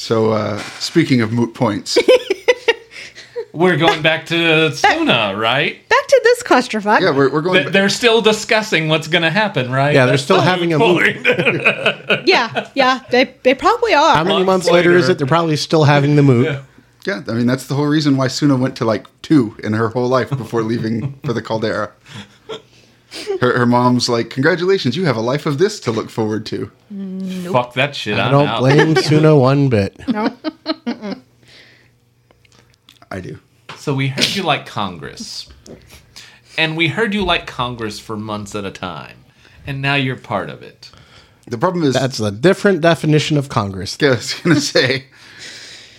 So, uh, speaking of moot points, We're going back to Suna, right? Back to this clusterfuck. yeah, we're, we're going. Th- They're still discussing what's going to happen, right? Yeah, they're That's still the having a point. yeah, yeah, they, they probably are. How many Months months later is it? They're probably still having the moot. Yeah. yeah, I mean that's the whole reason why Suna went to like two in her whole life before leaving for the Caldera. Her, her mom's like, "Congratulations, you have a life of this to look forward to." Fuck that shit. I I'm don't out. blame Suna one bit. no. I do. So we heard you like Congress. And we heard you like Congress for months at a time. And now you're part of it. The problem is, That's a different definition of Congress. yeah, I was gonna say,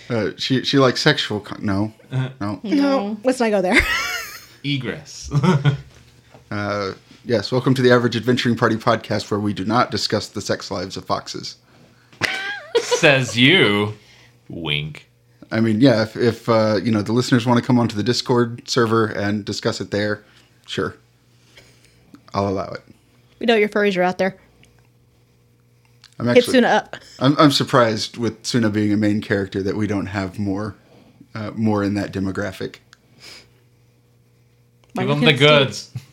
uh, she she likes sexual. Con- no, no. No, let's not go there. Egress. Uh, yes, welcome to the Average Adventuring Party podcast, where we do not discuss the sex lives of foxes. Says you. Wink. I mean, yeah, if, if uh, you know the listeners want to come onto the Discord server and discuss it there, sure, I'll allow it. we know your furries are out there. I'm Hit actually, Suna up. I'm, I'm surprised with Suna being a main character that we don't have more, uh, more in that demographic. Give them the can't goods.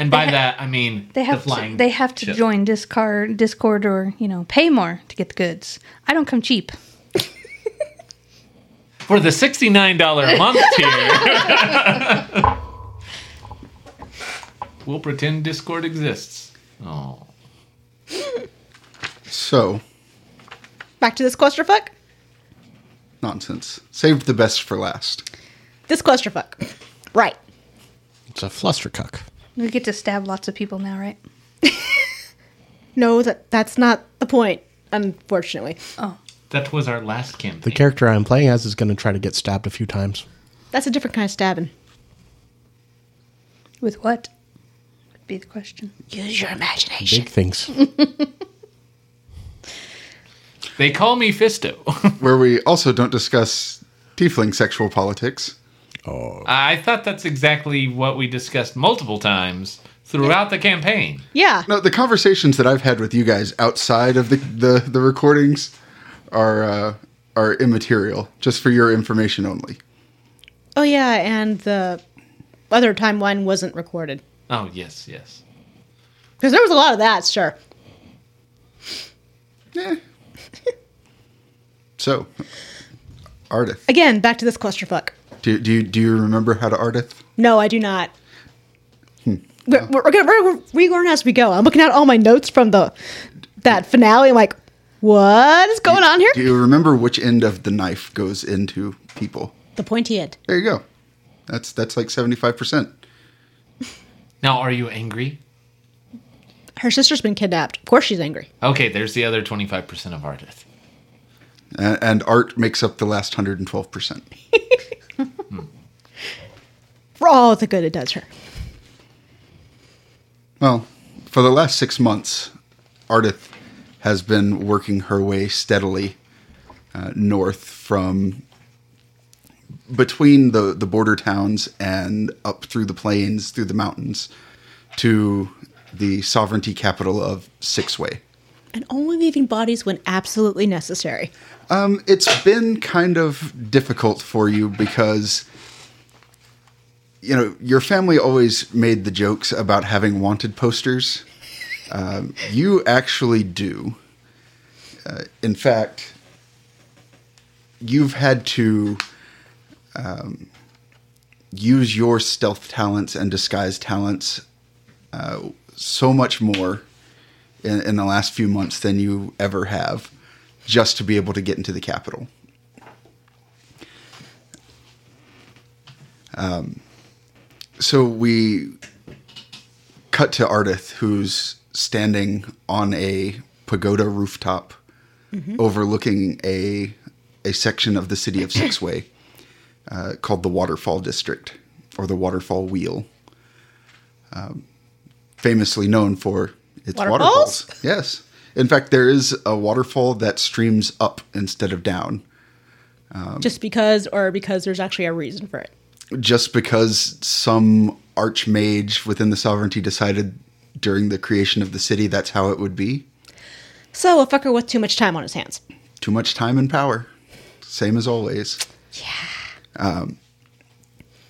And by that, I mean They have the flying to, they have to ship. join Discord, Discord, or you know, pay more to get the goods. I don't come cheap. For the $69 a month tier. we'll pretend Discord exists. Oh. So Back to this clusterfuck. nonsense. Saved the best for last. This clusterfuck. Right. It's a flustercuck. We get to stab lots of people now, right? No, that that's not the point. Unfortunately, Oh. That was our last campaign. The character I'm playing as is going to try to get stabbed a few times. that's a different kind of stabbing. With what? Would be the question. Use your imagination. Big things. They call me Fisto. Where we also don't discuss tiefling sexual politics. I thought that's exactly what we discussed multiple times throughout the campaign. Yeah. No, the conversations that I've had with you guys outside of the the, the recordings are uh, are immaterial, just for your information only. Oh yeah, and the other timeline wasn't recorded Oh, yes, yes. because there was a lot of that. Sure. Eh. so, Ardith, Again, back to this clusterfuck. Do, do you do you remember how to Ardith? No, I do not. Hmm. We're, we're, gonna we're relearn as we go. I'm looking at all my notes from the that finale. I'm like, what is going on here? Do you remember which end of the knife goes into people? The pointy end. There you go. That's that's like seventy five percent. Now, are you angry? Her sister's been kidnapped. Of course, she's angry. Okay, there's the other 25% of Ardith. And, and art makes up the last hundred and twelve percent. For all the good it does her. Well, for the last six months, Ardith has been working her way steadily uh, north from between the, the border towns and up through the plains, through the mountains, to the sovereignty capital of Sixway. And only leaving bodies when absolutely necessary. Um, it's been kind of difficult for you because you know your family always made the jokes about having wanted posters. Um, you actually do. Uh, in fact, you've had to um, use your stealth talents and disguise talents uh, so much more in, in the last few months than you ever have just to be able to get into the capital. Um, so we cut to Ardith, who's standing on a pagoda rooftop overlooking a a section of the city of Sixway uh, called the Waterfall District or the Waterfall Wheel, um, famously known for its Waterfalls? waterfalls. Yes, in fact, there is a waterfall that streams up instead of down, Just because, or because there's actually a reason for it. just because some archmage within the sovereignty decided during the creation of the city that's how it would be. So, a fucker with too much time on his hands. too much time and power. Same as always. Um, Yeah.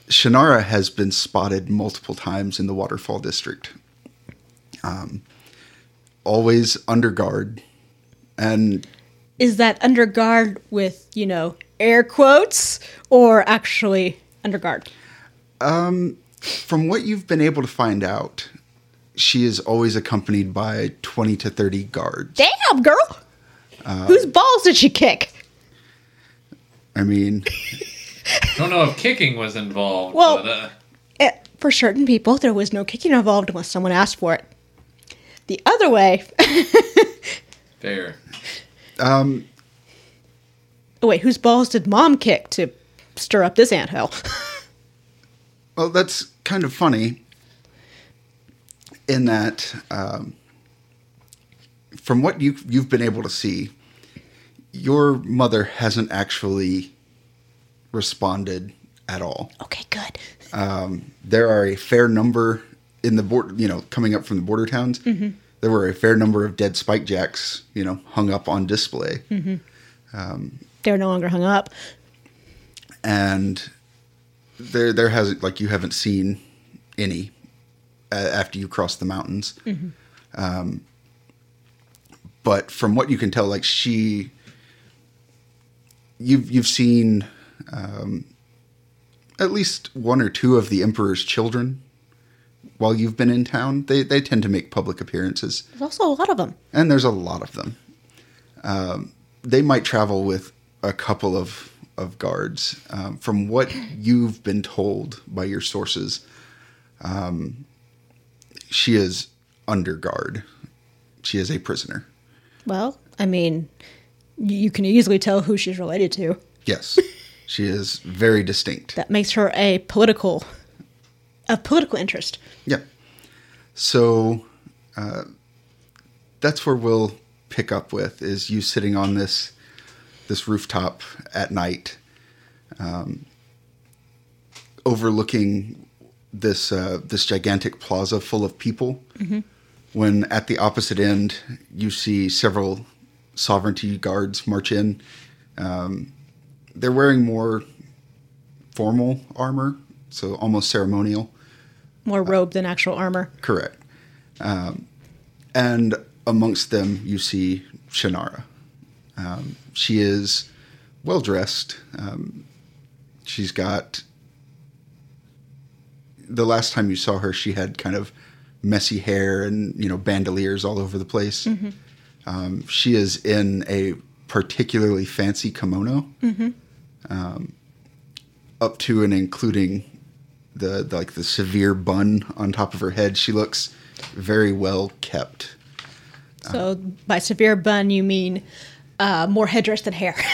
Shannara has been spotted multiple times in the Waterfall District. Um, always under guard. And Is that under guard with, you know, air quotes or actually under guard? from what you've been able to find out, she is always accompanied by 20 to 30 guards. Damn, girl! Whose balls did she kick? I mean, I Don't know if kicking was involved. Well- but, uh, Eh, for certain people, there was no kicking involved unless someone asked for it. The other way. fair. Oh, wait, whose balls did mom kick to stir up this anthill? well, that's kind of funny in that, um, from what you, you've been able to see, your mother hasn't actually responded at all. okay, good. there are a fair number in the border, you know, coming up from the border towns. There were a fair number of dead spike jacks, you know, hung up on display. They're no longer hung up. And there, there hasn't, like, you haven't seen any uh, after you cross the mountains. Um, but from what you can tell, like, she, you've, you've seen um, at least one or two of the Emperor's children while you've been in town. They, they tend to make public appearances. There's also a lot of them. and there's a lot of them. Um, they might travel with a couple of of guards. Um, from what you've been told by your sources, um, she is under guard. She is a prisoner. Well, I mean, you can easily tell who she's related to. Yes, she is very distinct. That makes her a political, of political interest. Yeah. So uh, that's where we'll pick up with is you sitting on this this rooftop at night, um, overlooking this uh, this gigantic plaza full of people. When at the opposite end, you see several sovereignty guards march in. Um, they're wearing more formal armor, so almost ceremonial. More robe than actual armor. Correct. Um, and amongst them, you see Shannara. Um, she is well dressed. Um, she's got. The last time you saw her, she had kind of messy hair and you know bandoliers all over the place. Um, she is in a particularly fancy kimono, um, up to and including the, the like the severe bun on top of her head. She looks very well kept. So by severe bun, you mean uh, more headdress than hair,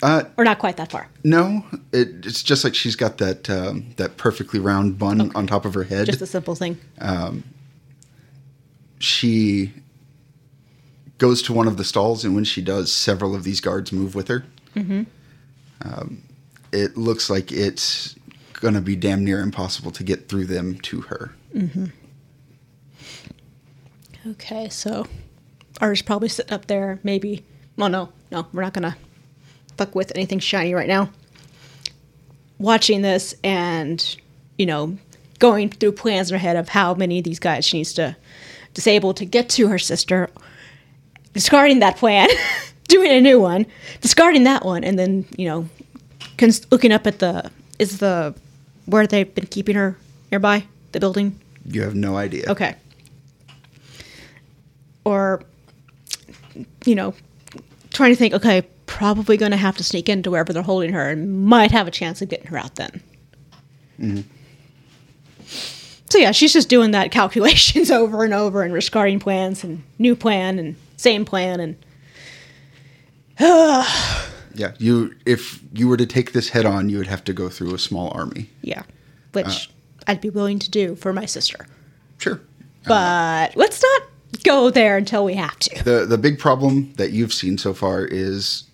Uh, or not quite that far. no, it, it's just like she's got that um, that perfectly round bun on top of her head. Just a simple thing. she goes to one of the stalls, and when she does, several of these guards move with her. Um, it looks like it's going to be damn near impossible to get through them to her. Mm-hmm. Okay, so ours probably sitting up there, maybe. Well, no, no, we're not gonna fuck with anything shiny right now. Watching this and, you know, going through plans in her head of how many of these guys she needs to disable to get to her sister, discarding that plan, doing a new one, discarding that one, and then, you know, cons- looking up at the is the where they've been keeping her nearby the building. You have no idea. Okay. Or, you know, trying to think, okay, probably going to have to sneak into wherever they're holding her and might have a chance of getting her out then. So, yeah, she's just doing that calculations over and over and discarding plans and new plan and same plan. And Yeah, you if you were to take this head on, you would have to go through a small army. yeah, which I'd be willing to do for my sister. Sure. But let's not go there until we have to. The the big problem that you've seen so far is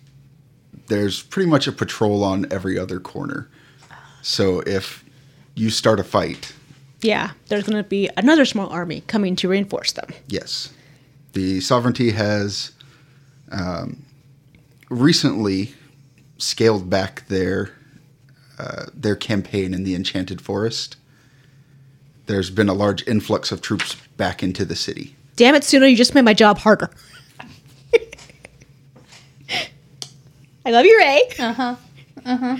there's pretty much a patrol on every other corner. So if you start a fight, Yeah, there's going to be another small army coming to reinforce them. yes, the sovereignty has um, recently scaled back their uh, their campaign in the Enchanted Forest. There's been a large influx of troops back into the city. Damn it, Suna, you just made my job harder. I love you, Ray. Uh huh. Uh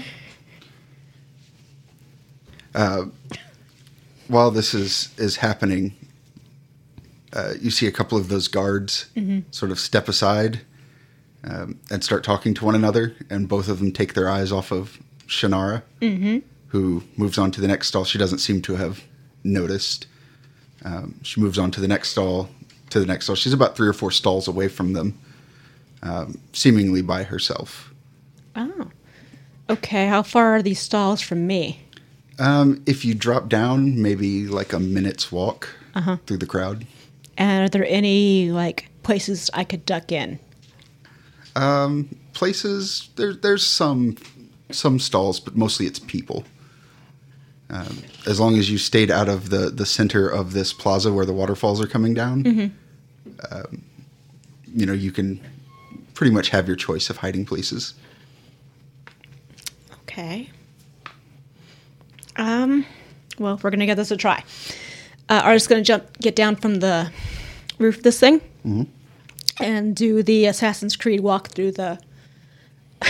huh. While this is is happening, uh, you see a couple of those guards sort of step aside um, and start talking to one another, and both of them take their eyes off of Shannara, who moves on to the next stall. She doesn't seem to have noticed. Um, she moves on to the next stall, to the next stall. She's about three or four stalls away from them, um, seemingly by herself. Oh. Okay, how far are these stalls from me? Um, if you drop down, maybe like a minute's walk through the crowd. And are there any like places I could duck in? Places there there's some some stalls but mostly it's people. Um, as long as you stayed out of the the center of this plaza where the waterfalls are coming down um, you know you can pretty much have your choice of hiding places. Okay. Um, well, we're gonna give this a try. Uh, are just gonna jump, get down from the roof of this thing, and do the Assassin's Creed walk through the.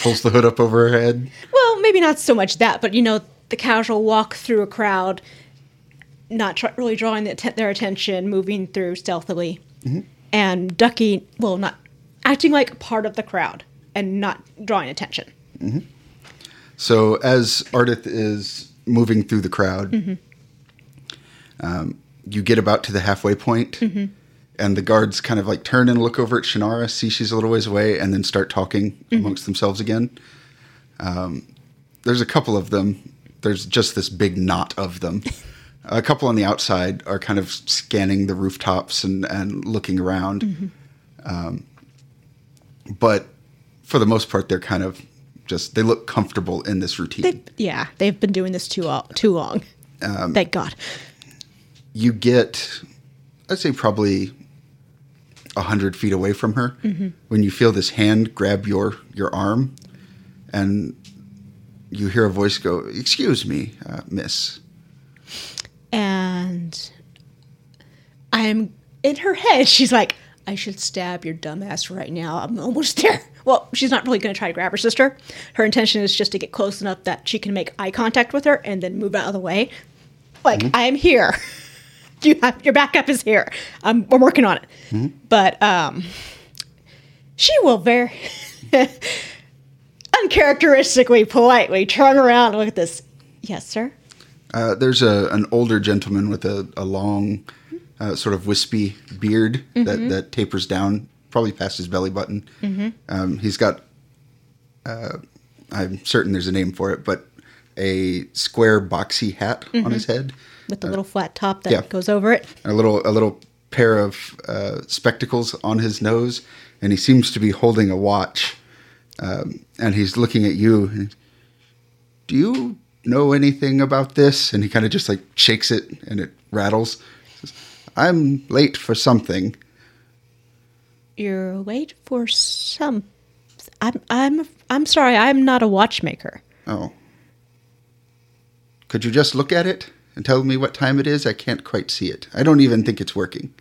pulls the hood up over her head Well, maybe not so much that, but you know, the casual walk through a crowd, not tr- really drawing the atten- their attention, moving through stealthily, mm-hmm. and ducking. Well, not acting like part of the crowd and not drawing attention. Mm-hmm. So as Ardith is moving through the crowd, mm-hmm. um, you get about to the halfway point, and the guards kind of like turn and look over at Shannara, see she's a little ways away, and then start talking amongst themselves again. Um, there's a couple of them. There's just this big knot of them. a couple on the outside are kind of scanning the rooftops and, and looking around. Um, but for the most part, they're kind of just, they look comfortable in this routine. They, yeah, they've been doing this too too long. Thank God. you get, I'd say probably a hundred feet away from her when you feel this hand grab your your arm, and you hear a voice go, "Excuse me, uh, Miss." And I'm in her head. She's like, I should stab your dumbass right now. I'm almost there. Well, she's not really going to try to grab her sister. Her intention is just to get close enough that she can make eye contact with her and then move out of the way. Like, I'm here. You have, your backup is here. I'm, I'm working on it. But um, she will very uncharacteristically, politely turn around and look at this. Yes, sir. Uh, there's a an older gentleman with a, a long, uh, sort of wispy beard that, that tapers down, probably past his belly button. Um, he's got, uh, I'm certain there's a name for it, but a square boxy hat on his head, With the little flat top that yeah. goes over it. a little a little pair of uh, spectacles on his nose, and he seems to be holding a watch. Um, and he's looking at you. and, Do you know anything about this? And he kind of just like shakes it, and it rattles. Says, I'm late for something. You're late for some. I'm I'm I'm sorry. I'm not a watchmaker. Oh. Could you just look at it and tell me what time it is? I can't quite see it. I don't even think it's working.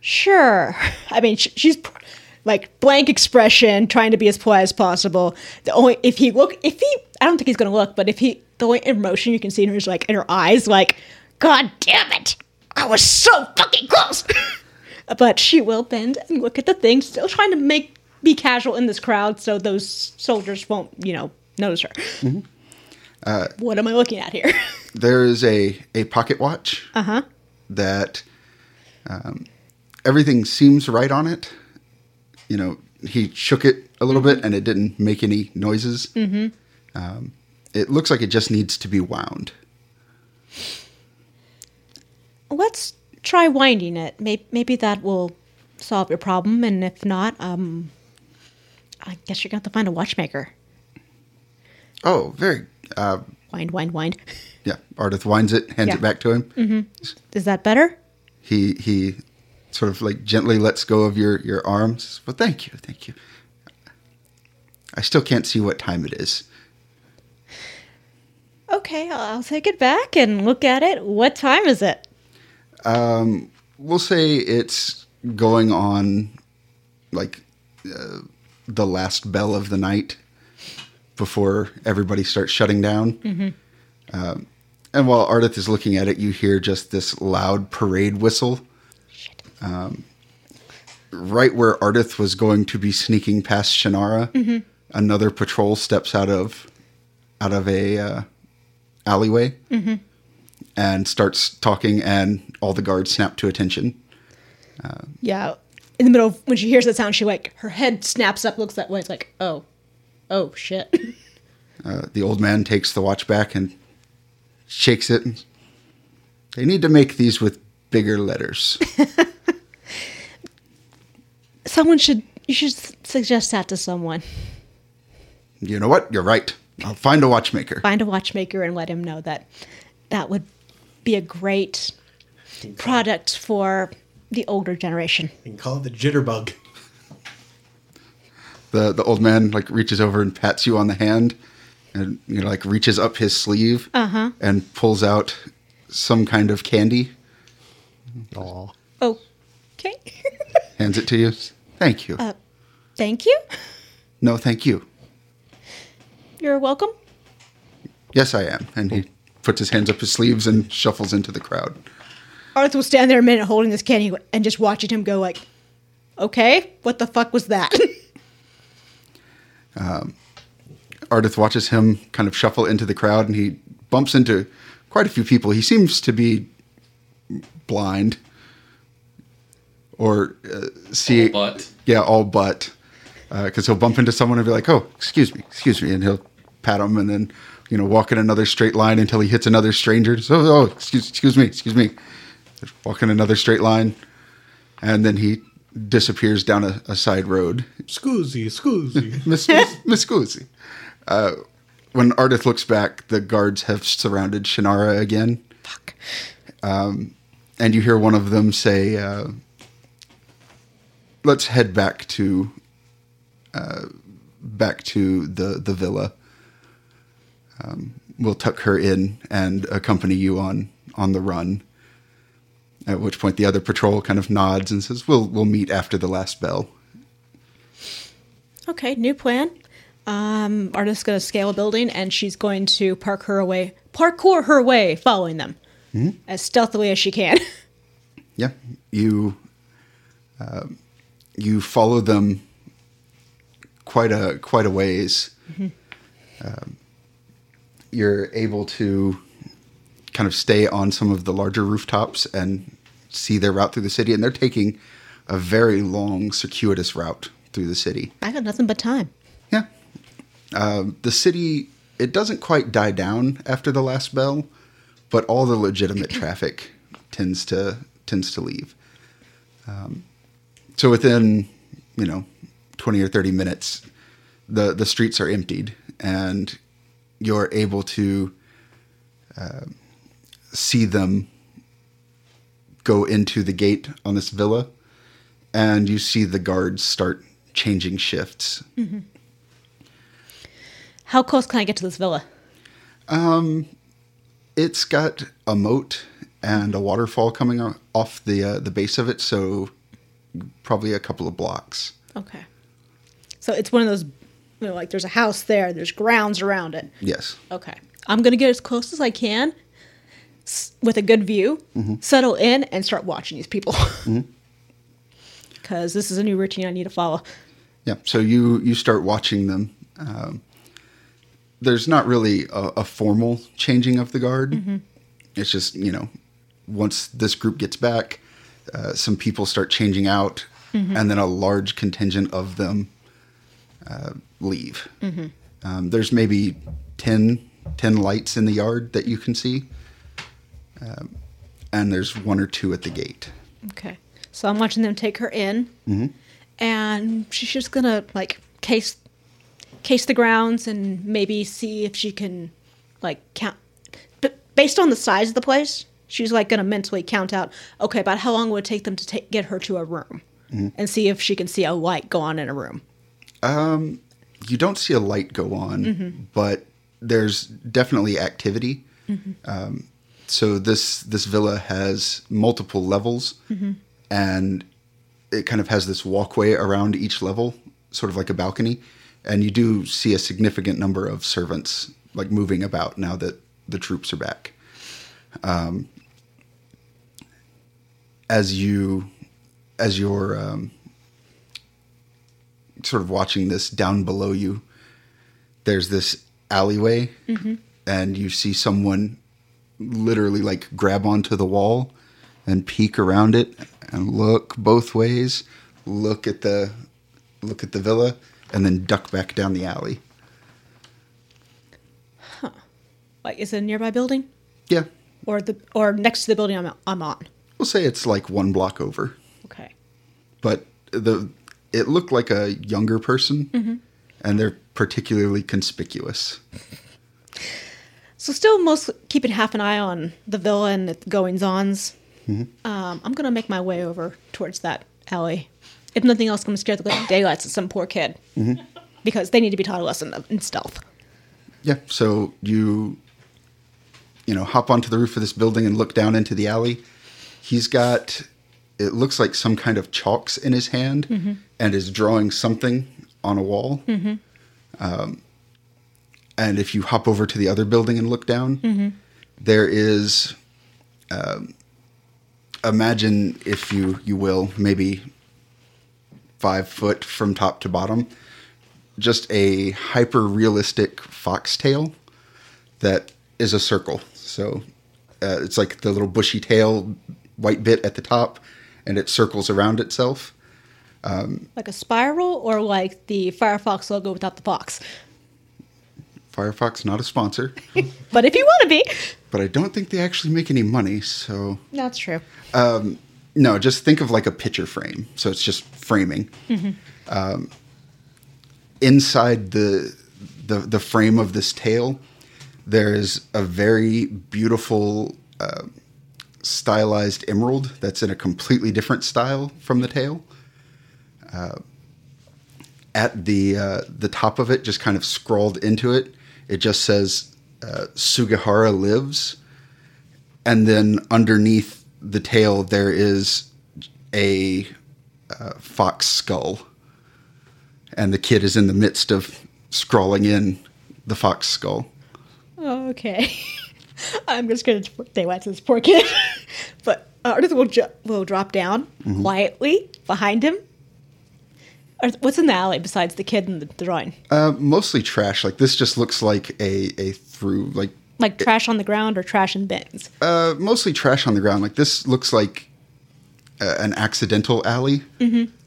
Sure. I mean, sh- she's pr- like blank expression, trying to be as polite as possible. The only if he look, if he, I don't think he's gonna look, but if he, the only emotion you can see in her is like in her eyes, like, God damn it, I was so fucking close. but she will bend and look at the thing, still trying to make be casual in this crowd, so those soldiers won't, you know, notice her. Mm-hmm. What am I looking at here? there is a, a pocket watch uh-huh. that um, everything seems right on it. You know, he shook it a little bit and it didn't make any noises. Mm-hmm. Um, it looks like it just needs to be wound. Let's try winding it. Maybe, maybe that will solve your problem. And if not, um, I guess you're gonna have to find a watchmaker. Oh, very. Uh, Wind, wind, wind. yeah, Ardith winds it, hands Yeah. it back to him. Is that better? He he sort of like gently lets go of your your arms. Well, thank you, thank you. I still can't see what time it is. Okay, I'll, I'll take it back and look at it. What time is it? Um, We'll say it's going on like uh, the last bell of the night before everybody starts shutting down. Um, and while Ardith is looking at it, you hear just this loud parade whistle. Um, right where Ardith was going to be sneaking past Shannara, another patrol steps out of out of a uh, alleyway and starts talking, and all the guards snap to attention. Yeah. In the middle, of, when she hears that sound, she like her head snaps up, looks that way. It's like, oh, oh shit. Uh, the old man takes the watch back and shakes it. They need to make these with bigger letters. someone should you should suggest that to someone. you know what? You're right. I'll find a watchmaker. Find a watchmaker and let him know that that would be a great product for the older generation. You can call it the jitterbug. The the old man like reaches over and pats you on the hand, and you know like reaches up his sleeve uh-huh. and pulls out some kind of candy, Aw. Okay. hands it to you. Thank you. Uh, thank you. no, thank you. You're welcome. Yes, I am. And he puts his hands up his sleeves and shuffles into the crowd. Ardith will stand there a minute holding this candy and just watching him go like, okay, what the fuck was that? Ardith watches him kind of shuffle into the crowd and he bumps into quite a few people. He seems to be blind or uh, see. But Yeah, all but. Because he'll bump into someone and be like, oh, excuse me, excuse me. And he'll pat him and then, you know, walk in another straight line until he hits another stranger. So, oh, excuse, excuse me, excuse me. Walk in another straight line. And then he disappears down a, a side road. Scoozy, scoozy. Miss Miss Scusi. Uh, when Ardith looks back, the guards have surrounded Shannara again. fuck. and you hear one of them say, uh, "Let's head back to uh, back to the the villa. Um, we'll tuck her in and accompany you on on the run." At which point, the other patrol kind of nods and says, "We'll we'll meet after the last bell." Okay, new plan. Um, Ardith's gonna scale a building and she's going to park her away, parkour her way, following them as stealthily as she can. Yeah, you um, you follow them quite a quite a ways. Um, you're able to kind of stay on some of the larger rooftops and see their route through the city, and they're taking a very long, circuitous route through the city. I got nothing but time. Yeah. Um, the city, it doesn't quite die down after the last bell, but all the legitimate traffic tends to tends to leave. Um, so within, you know, 20 or 30 minutes, the, the streets are emptied and you're able to uh, see them go into the gate on this villa and you see the guards start changing shifts How close can I get to this villa? Um, It's got a moat and a waterfall coming off the uh, the base of it, so probably a couple of blocks. Okay. So it's one of those, you know, like there's a house there, there's grounds around it. Yes. Okay. I'm going to get as close as I can s- with a good view, settle in, and start watching these people. Because this is a new routine I need to follow. Yeah. So you you start watching them. Um, there's not really a, a formal changing of the guard. It's just you know, once this group gets back, uh, some people start changing out, and then a large contingent of them uh, leave. Um, there's maybe 10, 10 lights in the yard that you can see, um, and there's one or two at the gate. Okay. So I'm watching them take her in, and she's just gonna like case case the grounds and maybe see if she can like count. But based on the size of the place, she's like gonna mentally count out, okay, about how long would it take them to take, get her to a room, and see if she can see a light go on in a room. Um, you don't see a light go on, but there's definitely activity. Um, so this this villa has multiple levels, and it kind of has this walkway around each level, sort of like a balcony. And you do see a significant number of servants like moving about now that the troops are back. Um, as you as you're um, sort of watching this down below you, there's this alleyway, and you see someone literally like grab onto the wall and peek around it and look both ways, look at the look at the villa, and then duck back down the alley. Huh? Like, is it a nearby building, Yeah, or the or next to the building I'm I'm on? we'll say it's like one block over, Okay. but the it looked like a younger person, mm-hmm. and they're particularly conspicuous. So still most keeping half an eye on the villa and its goings ons. Um, I'm gonna make my way over towards that alley. If nothing else, I'm gonna scare the daylights of some poor kid because they need to be taught a lesson in stealth. Yeah, so you you know, hop onto the roof of this building and look down into the alley. He's got it looks like some kind of chalks in his hand and is drawing something on a wall. Um, and if you hop over to the other building and look down, there is um, imagine if you you will maybe five foot from top to bottom just a hyper realistic foxtail that is a circle. So uh, it's like the little bushy tail white bit at the top, and it circles around itself. Like a spiral or like the Firefox logo without the fox. Firefox not a sponsor, But if you want to be, but I don't think they actually make any money. So that's true. no, just think of like a picture frame. So it's just framing. Um, inside the, the the frame of this tail, there is a very beautiful uh, stylized emerald that's in a completely different style from the tail. Uh, at the uh, the top of it, just kind of scrawled into it, it just says uh, "Sugihara lives." and then underneath the tail there is a uh, fox skull and the kid is in the midst of scrawling in the fox skull Okay. I'm just going to stay why to this poor kid. but uh, Ardith will, ju- will drop down quietly behind him. Arth- What's in the alley besides the kid and the drawing? uh, mostly trash like this just looks like a, a through like Like trash on the ground or trash in bins? uh, mostly trash on the ground like this looks like uh, an accidental alley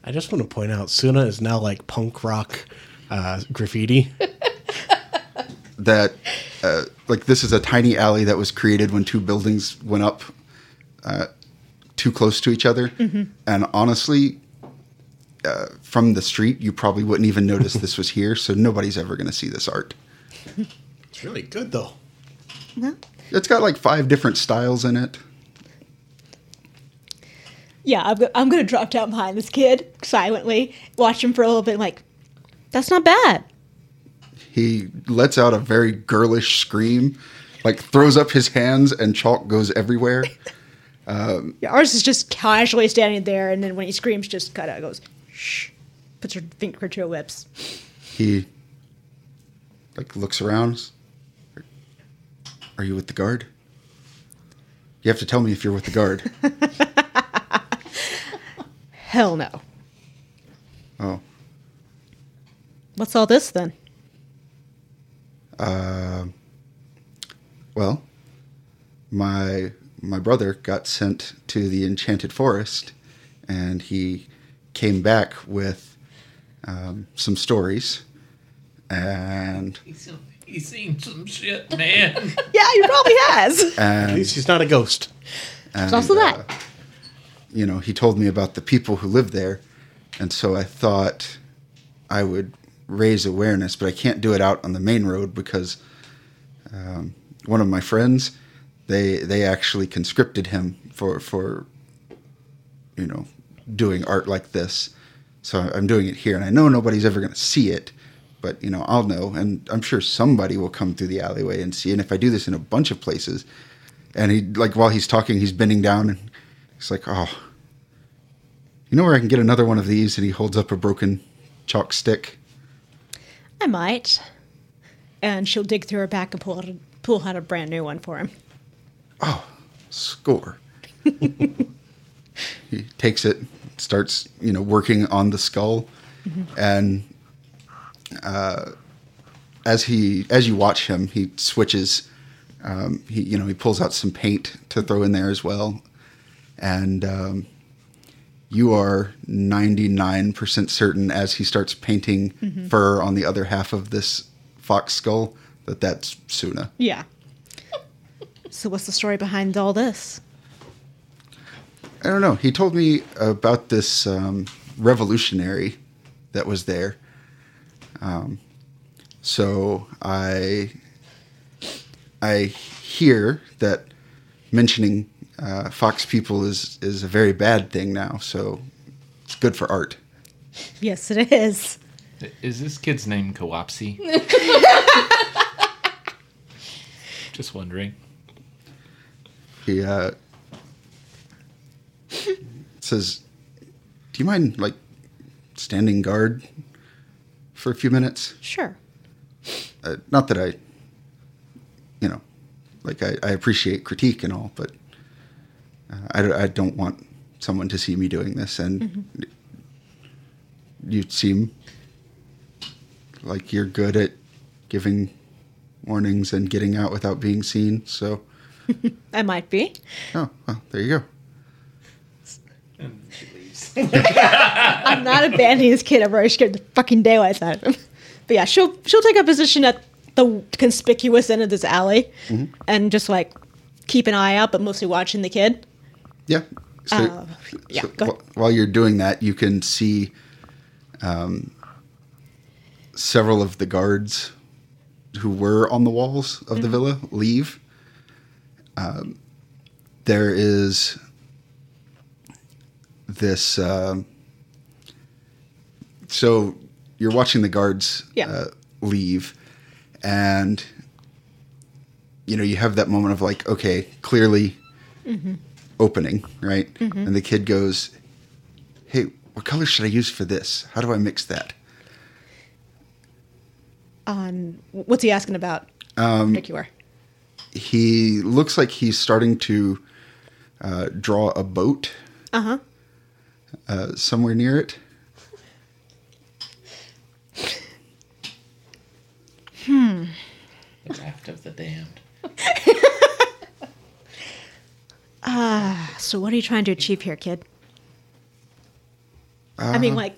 I just want to point out, Suna is now like punk rock uh, graffiti. that uh, like this is a tiny alley that was created when two buildings went up uh, too close to each other and honestly uh, from the street you probably wouldn't even notice this was here so nobody's ever going to see this art It's really good though. No. it's got like five different styles in it Yeah, I'm, go- I'm going to drop down behind this kid silently, watch him for a little bit, like, that's not bad. he lets out a very girlish scream like throws up his hands and chalk goes everywhere Yeah, ours is just casually standing there, and then when he screams, just kind of goes, shh, puts her finger to her lips. he like looks around are you with the guard you have to tell me if you're with the guard Hell no. oh What's all this then? Uh, well my my brother got sent to the enchanted forest and he came back with um, some stories and He's, he's seen some shit, man. Yeah, he probably has. At least he's not a ghost. There's also that. you know, he told me about the people who live there. And so I thought I would raise awareness, but I can't do it out on the main road because um, one of my friends, they they actually conscripted him for for you know doing art like this. So I'm doing it here, and I know nobody's ever going to see it, but you know I'll know, and I'm sure somebody will come through the alleyway and see. And if I do this in a bunch of places, and he like while he's talking, he's bending down and he's like, "Oh, you know where I can get another one of these?" And he holds up a broken chalk stick. I might. And she'll dig through her back and pull out a, pull out a brand new one for him. Oh, score. he takes it, starts, you know, working on the skull, and uh, as he as you watch him, he switches. Um, he you know he pulls out some paint to throw in there as well, and um, you are ninety nine percent certain as he starts painting fur on the other half of this fox skull that that's Suna. Yeah. so what's the story behind all this? I don't know. He told me about this um, revolutionary that was there. Um, so I I hear that mentioning uh, fox people is is a very bad thing now. So it's good for art. Yes, it is. Is this kid's name Kawapsi? Just wondering. He uh, says, "Do you mind like standing guard for a few minutes?" Sure. uh, not that I, you know, like I, I appreciate critique and all, but uh, I, I don't want someone to see me doing this. And you seem like you're good at giving warnings and getting out without being seen. So, I might be. oh, well, there you go. And she leaves. I'm not abandoning this kid. I've already scared the fucking daylights out of him. But yeah, she'll she'll take a position at the conspicuous end of this alley and just like keep an eye out, but mostly watching the kid. Yeah. So, Uh, yeah, so go ahead. wh- while you're doing that, you can see um, several of the guards who were on the walls of the villa leave. Um, there is this. um so you're watching the guards Yeah. uh, leave, and you know you have that moment of like, okay, clearly opening, right? And the kid goes, "Hey, what color should I use for this? How do I mix that?" On what's he asking about? Um, particular. He looks like he's starting to uh, draw a boat Uh huh. Uh, somewhere near it. Hmm. The raft of the damned. Ah. So what are you trying to achieve here, kid? I mean, like,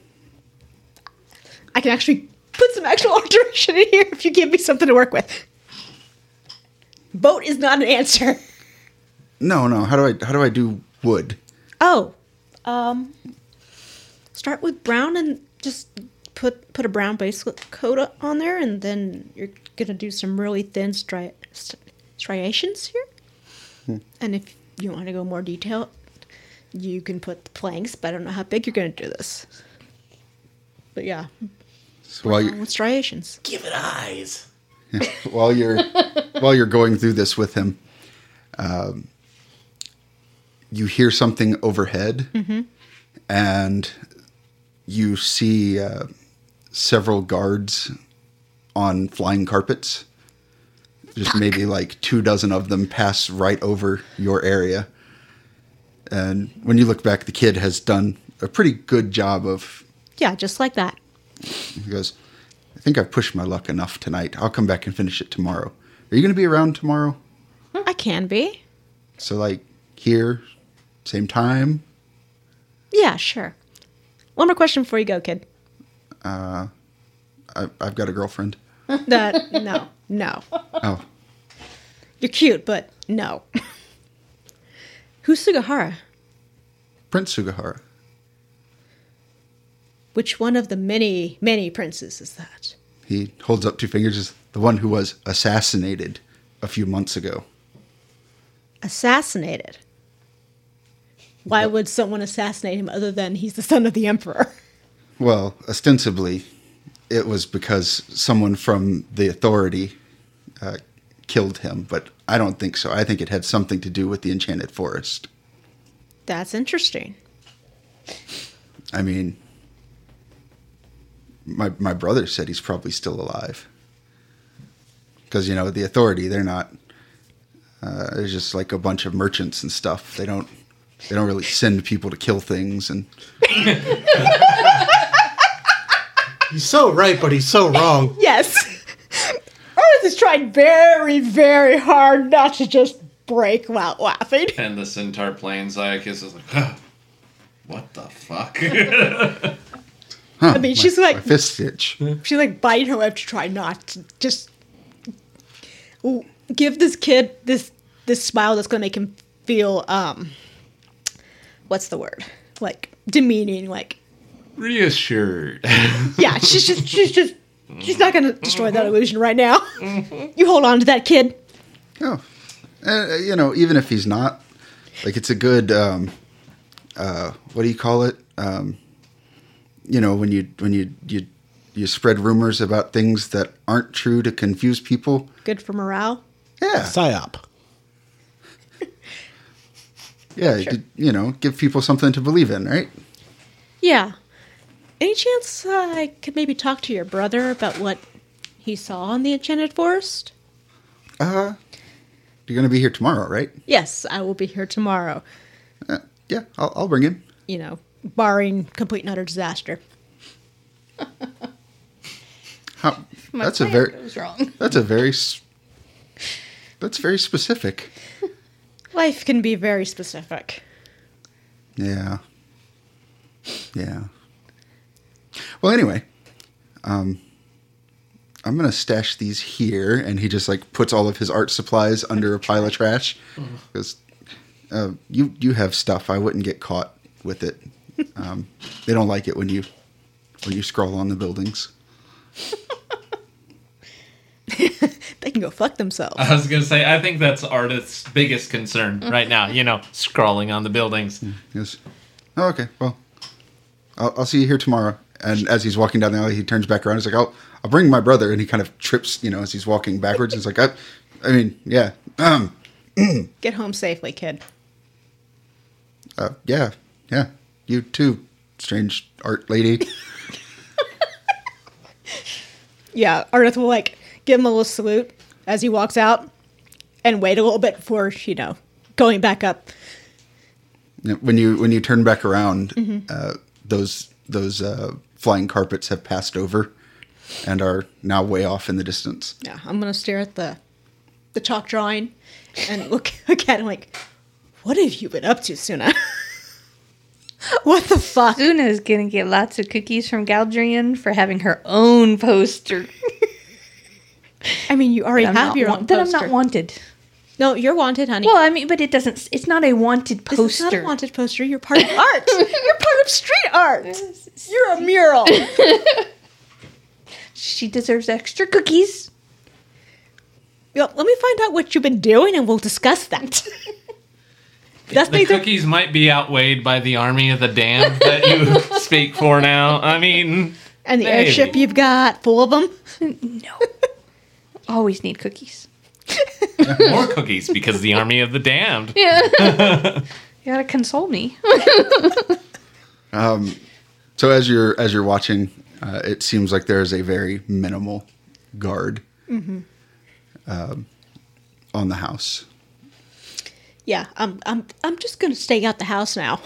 I can actually put some actual art direction in here if you give me something to work with. Boat is not an answer. No, no. How do I how do I do wood? Oh, um, start with brown and just put put a brown base coat on there, and then you're gonna do some really thin stri- striations here. And if you want to go more detailed, you can put the planks. But I don't know how big you're gonna do this. But yeah, So while brown you with striations. Give it eyes. while you're while you're going through this with him, um, you hear something overhead, and you see uh, several guards on flying carpets. Just maybe like two dozen of them pass right over your area. And when you look back, the kid has done a pretty good job of Yeah, just like that. he goes, I think I've pushed my luck enough tonight. I'll come back and finish it tomorrow. Are you going to be around tomorrow? I can be. So, like, here, same time? Yeah, sure. One more question before you go, kid. Uh, I, I've got a girlfriend. That no, no. Oh, You're cute, but no. Who's Sugahara? Prince Sugahara. Which one of the many, many princes is that? He holds up two fingers as the one who was assassinated a few months ago. assassinated. Why would someone assassinate him other than he's the son of the emperor? Well, ostensibly, it was because someone from the authority uh, killed him, but I don't think so. I think it had something to do with the Enchanted Forest. That's interesting. I mean, my my brother said he's probably still alive. Because you know the authority, they're not. Uh, there's just like a bunch of merchants and stuff. They don't. They don't really send people to kill things, and He's so right, but he's so wrong. Yes. Ardith has tried very, very hard not to just break while laughing. And the centaur playing Zyacus is like, huh, what the fuck? I mean, she's my like fist stitch. she's like biting her lip to try not to just give this kid this this smile that's gonna make him feel um what's the word like demeaning like Reassured. yeah she's just she's just she's not gonna destroy that illusion right now you hold on to that kid Oh, uh, you know, even if he's not, like it's a good. Um, uh, what do you call it? Um, you know, when you when you you you spread rumors about things that aren't true to confuse people. good for morale Yeah, Psyop. Yeah. you- You know, give people something to believe in, right? yeah any chance i could maybe talk to your brother about what he saw in the enchanted forest Uh, you're gonna be here tomorrow, right? yes i will be here tomorrow Uh, yeah, I'll, I'll bring him. you know barring complete and utter disaster How, that's a very that's a very that's very specific. Life can be very specific. Yeah. Yeah. Well, anyway, um, I'm gonna stash these here, and he just like puts all of his art supplies under a pile of trash because uh, you you have stuff. I wouldn't get caught with it. Um, they don't like it when you when you scroll on the buildings. They can go fuck themselves. I was gonna say, I think that's Ardith's biggest concern right now. You know, scrawling on the buildings. Yes. Oh, okay. Well, I'll, I'll see you here tomorrow. And as he's walking down the alley, he turns back around. He's like, "I'll, I'll bring my brother." And he kind of trips, you know, as he's walking backwards. He's like, "I, I mean, yeah, um, Get home safely, kid. uh, yeah, yeah, you too, strange art lady." Yeah, Ardith will like give him a little salute as he walks out and wait a little bit before, you know, going back up. When you when you turn back around, uh, those those uh, flying carpets have passed over and are now way off in the distance. Yeah, I'm gonna stare at the the chalk drawing and look, look at him like, what have you been up to, Suna? what the fuck? Suna is gonna get lots of cookies from Galdrian for having her own poster. I mean, you already have your wa- own that I'm not wanted. No, you're wanted, honey. Well, I mean, but it doesn't. It's not a wanted poster. is not a wanted poster. You're part of art. you're part of street art. You're a mural. She deserves extra cookies. Yo, let me find out what you've been doing, and we'll discuss that. That's The neither. cookies might be outweighed by the army of the damned that you speak for now. I mean, And the Maybe. airship you've got, full of them. No. Always need cookies. more cookies because the army of the damned. Yeah. you gotta console me. um, So as you're as you're watching, uh, it seems like there is a very minimal guard um, on the house. Yeah, I'm. I'm. I'm just gonna stay out the house now,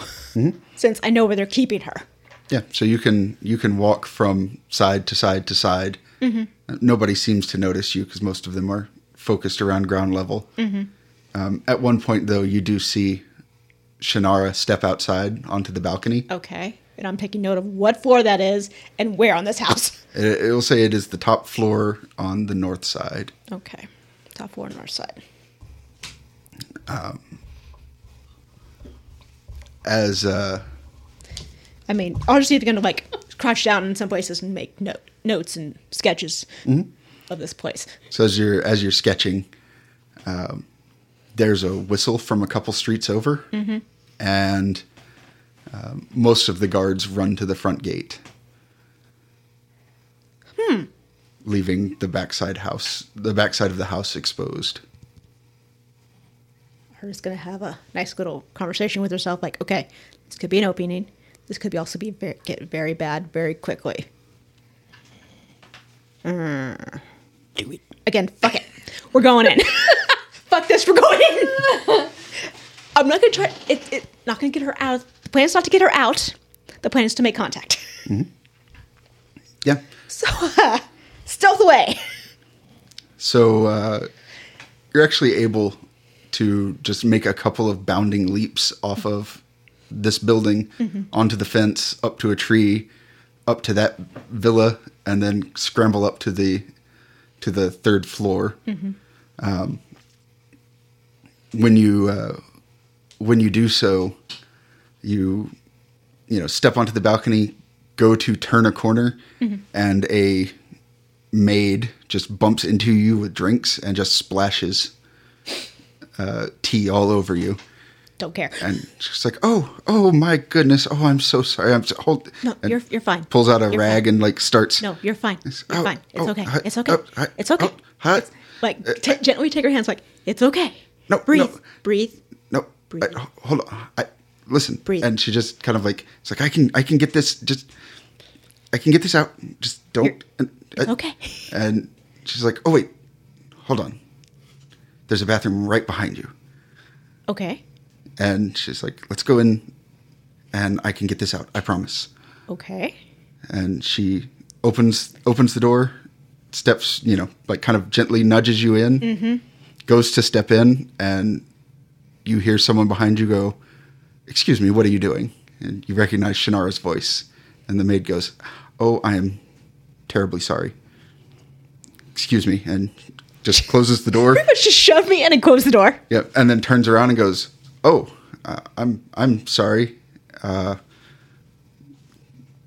since I know where they're keeping her. Yeah, so you can you can walk from side to side to side. Uh, Nobody seems to notice you because most of them are focused around ground level. Um, at one point, though, you do see Shannara step outside onto the balcony. Okay, and I'm taking note of what floor that is and where on this house. It, it will say it is the top floor on the north side. Okay, top floor north side. As uh, I mean, I'm just either gonna like crouch down in some places and make note, notes and sketches of this place. So as you're as you're sketching, um, there's a whistle from a couple streets over, and um, most of the guards run to the front gate. Hmm. Leaving the backside house, the backside of the house exposed. Her is going to have a nice little conversation with herself, like, okay, this could be an opening. This could be also be very, get very bad very quickly. Mm. Do it. Again, fuck it. We're going in. fuck this. We're going in. I'm not gonna try. It, it not gonna get her out. The plan is not to get her out. The plan is to make contact. Yeah. So uh, stealth away. So uh, you're actually able to just make a couple of bounding leaps off of this building onto the fence, up to a tree, up to that villa, and then scramble up to the to the third floor. Um, when you uh, when you do so, you you know step onto the balcony, go to turn a corner, and a maid just bumps into you with drinks and just splashes uh, tea all over you. Don't care. And she's like, "Oh, oh my goodness! Oh, I'm so sorry. I'm so, hold." No, you're you're fine. Pulls out a You're rag fine. and like starts. No, you're fine. You're Oh, fine. It's oh, okay. It's okay. oh, it's okay. oh, It's- like t- gently take her hands. Like it's okay. No, breathe. no. Breathe. No, Breathe. I- hold on. I, listen. Breathe. And she just kind of like it's like I can I can get this just I can get this out. Just don't. And, uh, okay. And she's like, "Oh wait, hold on. There's a bathroom right behind you." Okay. And she's like, "Let's go in, and I can get this out. I promise." Okay. And she opens opens the door, steps, you know, like kind of gently nudges you in, mm-hmm. goes to step in, and you hear someone behind you go, "Excuse me, what are you doing?" And you recognize Shannara's voice, and the maid goes, "Oh, I am terribly sorry. Excuse me," and just closes the door. Pretty much just shoved me in and closed the door. Yep, and then turns around and goes, "Oh, uh, I'm I'm sorry, uh,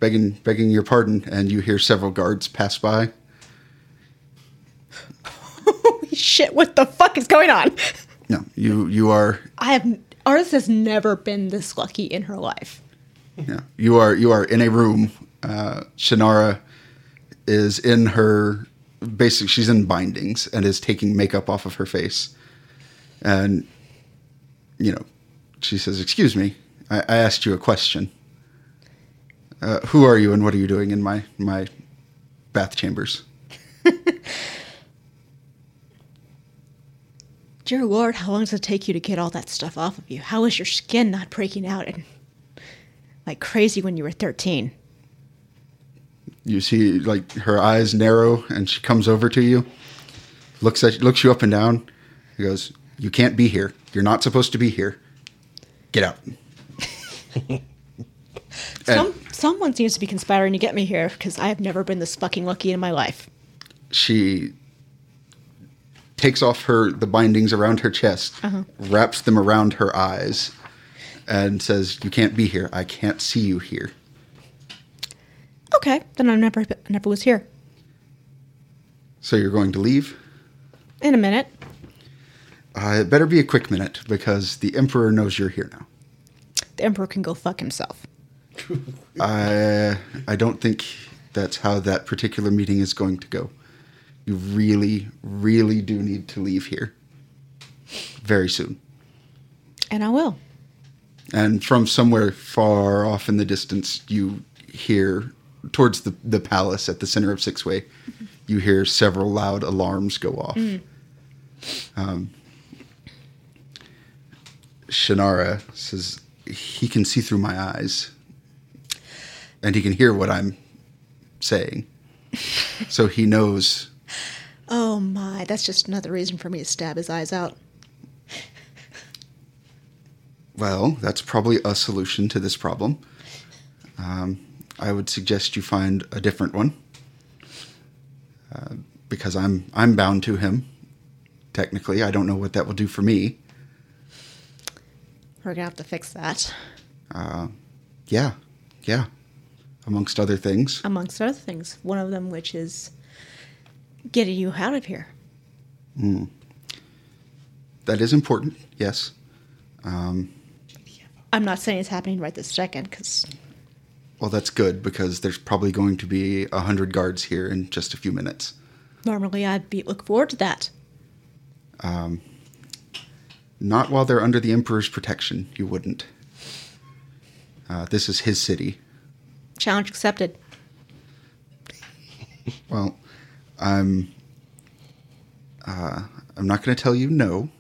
begging begging your pardon." And you hear several guards pass by. Holy shit! What the fuck is going on? No, you you are I have. Ardith has never been this lucky in her life. yeah, you are you are in a room. Uh, Shannara is in her basically she's in bindings and is taking makeup off of her face, and you know she says, "Excuse me, I, I asked you a question. Uh, who are you and what are you doing in my my bath chambers?" Dear Lord, how long does it take you to get all that stuff off of you? How is your skin not breaking out and like crazy when you were thirteen? You see, like her eyes narrow, and she comes over to you, looks at looks you up and down. He goes, "You can't be here. You're not supposed to be here. Get out." Some someone seems to be conspiring to get me here because I have never been this fucking lucky in my life. she takes off her the bindings around her chest, uh-huh. wraps them around her eyes, and says, "You can't be here. I can't see you here." Okay, then I never never was here. So you're going to leave. In a minute. Uh, it better be a quick minute because the emperor knows you're here now. The Emperor can go fuck himself. I I don't think that's how that particular meeting is going to go. You really, really do need to leave here very soon. And I will. And from somewhere far off in the distance, you hear towards the, the palace at the center of Sixway, you hear several loud alarms go off. Um, Shannara says he can see through my eyes, and he can hear what I'm saying, so he knows. Oh my, that's just another reason for me to stab his eyes out. Well, that's probably a solution to this problem. Um, I would suggest you find a different one, uh, because I'm I'm bound to him. Technically, I don't know what that will do for me. We're gonna have to fix that. Uh, yeah, yeah. Amongst other things, Amongst other things. One of them which is getting you out of here. Hmm. that is important. Yes. Um, I'm not saying it's happening right this second because Well, that's good because there's probably going to be a hundred guards here in just a few minutes. normally I'd be look forward to that. Um, Not while they're under the Emperor's protection. You wouldn't. Uh, this is his city. Challenge accepted. Well, I'm. Uh, I'm not going to tell you no,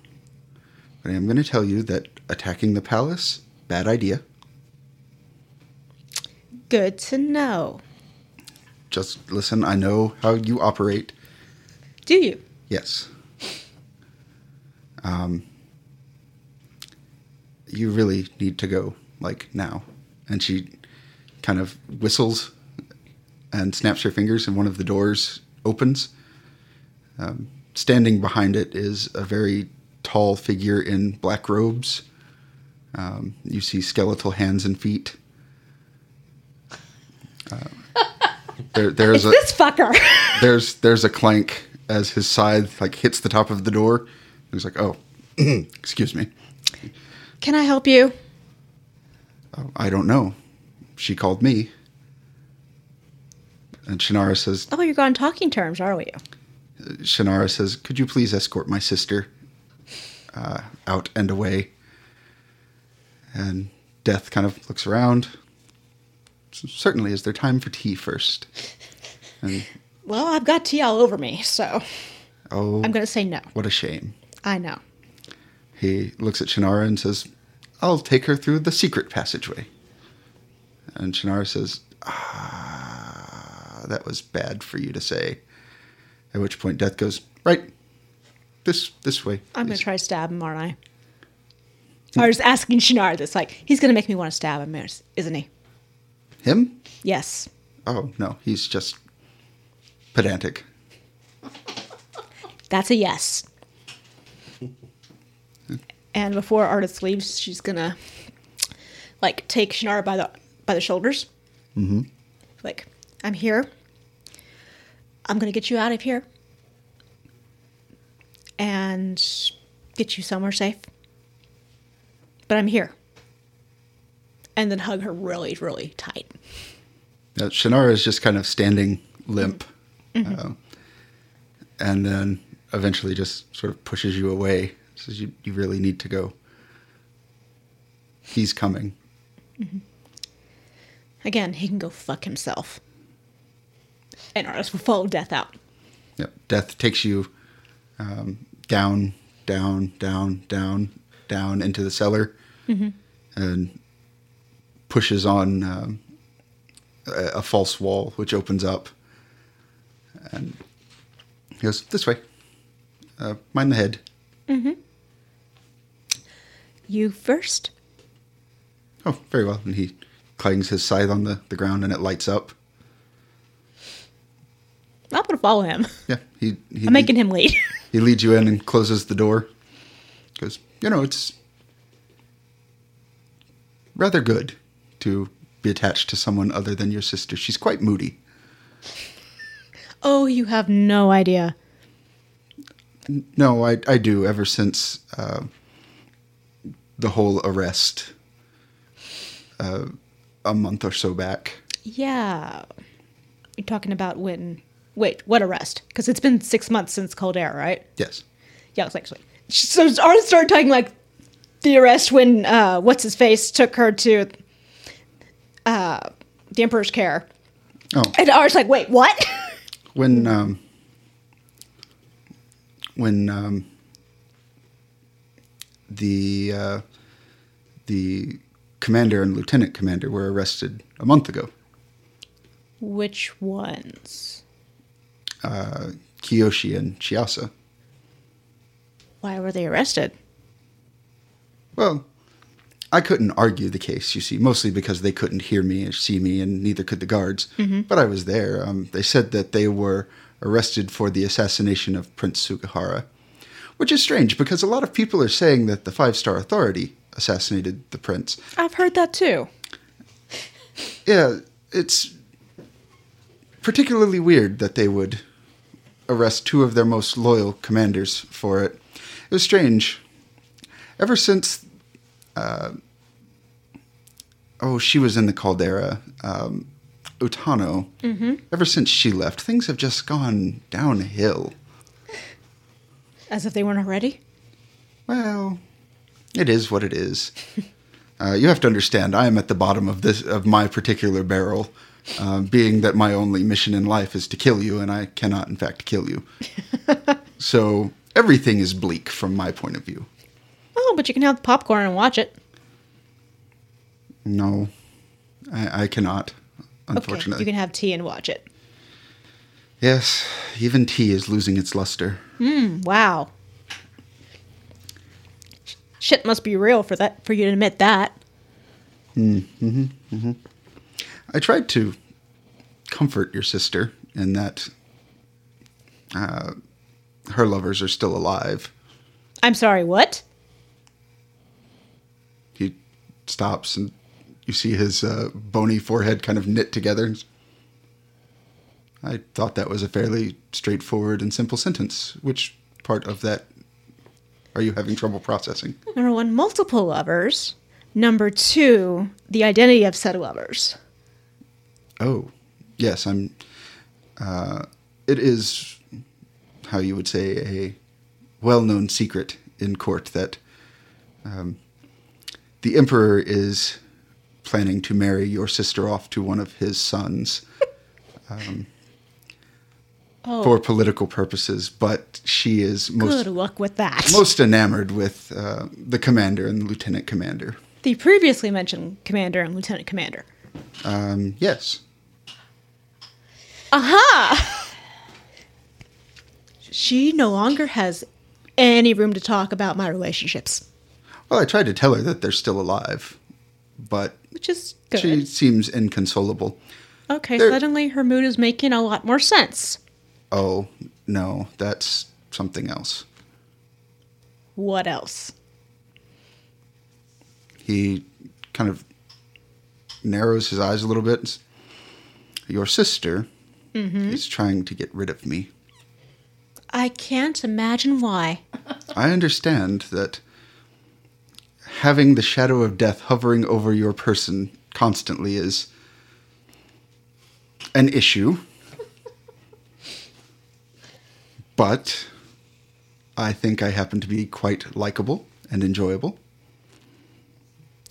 but I am going to tell you that attacking the palace, bad idea. Good to know. Just listen. I know how you operate. Do you? Yes. Um, you really need to go, like, now. And she kind of whistles and snaps her fingers, and one of the doors opens. Um, standing behind it is a very tall figure in black robes. Um, you see skeletal hands and feet. Uh, there, there's a This fucker. there's there's a clank as his scythe like hits the top of the door. He's like, "Oh, excuse me. Can I help you? Oh, I don't know. She called me." And Shannara says, Oh, you're on talking terms, are we? "Shannara says, could you please escort my sister uh, out and away?" And Death kind of looks around. Certainly, is there time for tea first? And Well, I've got tea all over me, so oh, I'm going to say no. what a shame. I know. He looks at Shannara and says, I'll take her through the secret passageway. And Shannara says, Ah, that was bad for you to say. At which point Death goes, Right, this this way. I'm going to try to stab him, aren't I? I was asking Shannara this, like, he's going to make me want to stab him, isn't he? Him? Yes. Oh, no, he's just pedantic. That's a yes. And before Ardith leaves, she's gonna like take Shannara by the by the shoulders. Mm-hmm. Like, I'm here. I'm gonna get you out of here and get you somewhere safe. But I'm here. And then hug her really, really tight. Shannara is just kind of standing limp. Uh, and then eventually just sort of pushes you away. Says, you, you really need to go. He's coming. Again, he can go fuck himself. And Ardith will follow death out. Yep. Death takes you um, down, down, down, down, down into the cellar, and pushes on um, a, a false wall, which opens up. And he goes this way. Uh, mind the head. You first? Oh, very well. And he clangs his scythe on the, the ground, and it lights up. I'm gonna follow him. Yeah, he. he I'm making him lead. He leads you in and closes the door. Because, you know, it's rather good to be attached to someone other than your sister. She's quite moody. oh, you have no idea. No, I, I do ever since uh, the whole arrest uh, a month or so back. Yeah. You're talking about when. Wait, what arrest? Because it's been six months since Cold Air, right? Yes. Yeah, it's like. So Ardith started talking like the arrest when, uh, what's his face, took her to uh, the Emperor's care. Oh, And Ardith's like, wait, what? when um, when um, the uh, the commander and lieutenant commander were arrested a month ago. Which ones? uh, Kiyoshi and Chiasa. Why were they arrested? Well, I couldn't argue the case, you see, mostly because they couldn't hear me or see me, and neither could the guards. But I was there. Um, they said that they were arrested for the assassination of Prince Sugihara, which is strange because a lot of people are saying that the Five Star Authority assassinated the prince. I've heard that too. Yeah, it's particularly weird that they would arrest two of their most loyal commanders for it. It was strange ever since, uh, oh, she was in the caldera, um, Utano. Mm-hmm. Ever since she left, things have just gone downhill. As if they weren't already. Well, it is what it is. Uh, you have to understand, I am at the bottom of this of my particular barrel, uh, being that my only mission in life is to kill you, and I cannot, in fact, kill you. so everything is bleak from my point of view. Oh, but you can have popcorn and watch it. No, I, I cannot. Okay, Unfortunately, you can have tea and watch it. yes, even tea is losing its luster. Wow. Sh- Shit must be real for that for you to admit that. I tried to comfort your sister in that uh, her lovers are still alive. I'm sorry, what? He stops and you see his uh, bony forehead kind of knit together. I thought that was a fairly straightforward and simple sentence. Which part of that are you having trouble processing? Number one, multiple lovers. Number two, the identity of said lovers. Oh, yes, I'm. Uh, it is how you would say a well-known secret in court that um, the emperor is planning to marry your sister off to one of his sons Oh, for political purposes, but she is most good luck with that. most enamored with uh, the commander and the lieutenant commander. the previously mentioned commander and lieutenant commander. Um, yes, Aha! She no longer has any room to talk about my relationships, well, I tried to tell her that they're still alive, but which is good. she seems inconsolable. okay, suddenly her mood is making a lot more sense. Oh, no, that's something else. What else? He kind of narrows his eyes a little bit. Your sister mm-hmm. is trying to get rid of me. I can't imagine why. I understand that having the shadow of death hovering over your person constantly is an issue. But I think I happen to be quite likable and enjoyable.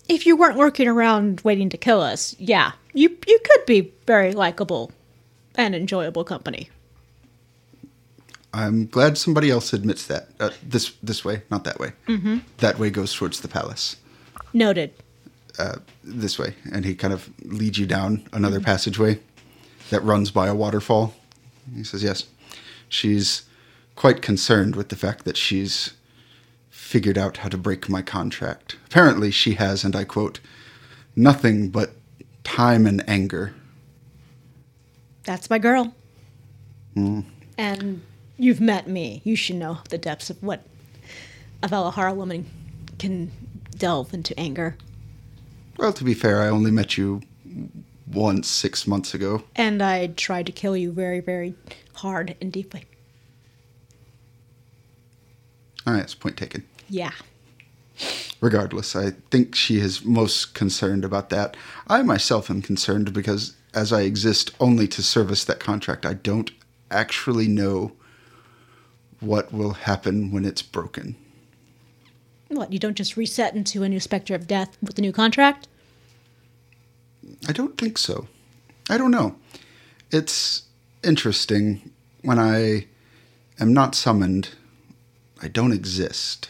If you weren't lurking around waiting to kill us, yeah, you you could be very likable and enjoyable company. I'm glad somebody else admits that. Uh, this this way, not that way. Mm-hmm. That way goes towards the palace. Noted. This way, and he kind of leads you down another passageway that runs by a waterfall. He says, "Yes, she's quite concerned with the fact that she's figured out how to break my contract. Apparently, she has, and I quote, nothing but time and anger." That's my girl. Mm. And you've met me. You should know the depths of what a Valahara woman can delve into anger. Well, to be fair, I only met you once six months ago. And I tried to kill you very, very hard and deeply. All right, it's point taken. Yeah. regardless, I think she is most concerned about that. I myself am concerned because as I exist only to service that contract, I don't actually know what will happen when it's broken. What, you don't just reset into a new Spectre of Death with the new contract? I don't think so. I don't know. It's interesting when I am not summoned, I don't exist.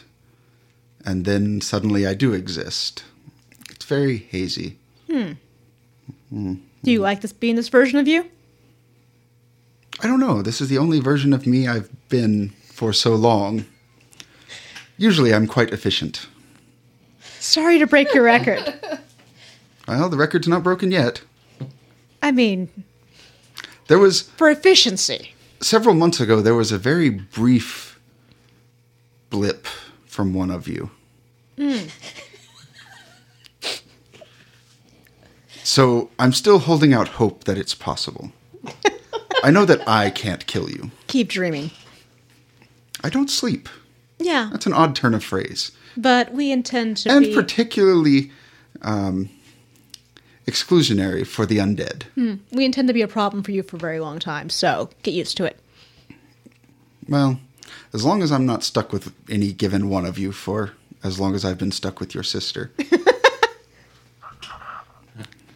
And then suddenly I do exist. It's very hazy. Hmm. Hmm. Do you like this being this version of you? I don't know. This is the only version of me I've been for so long. Usually I'm quite efficient. Sorry to break your record. Well, the record's not broken yet. I mean, There was for efficiency. several months ago there was a very brief blip from one of you. so I'm still holding out hope that it's possible. I know that I can't kill you. Keep dreaming. I don't sleep. Yeah, That's an odd turn of phrase. but we intend to and be. particularly um, exclusionary for the undead. we intend to be a problem for you for a very long time. So get used to it. Well, as long as I'm not stuck with any given one of you for as long as I've been stuck with your sister.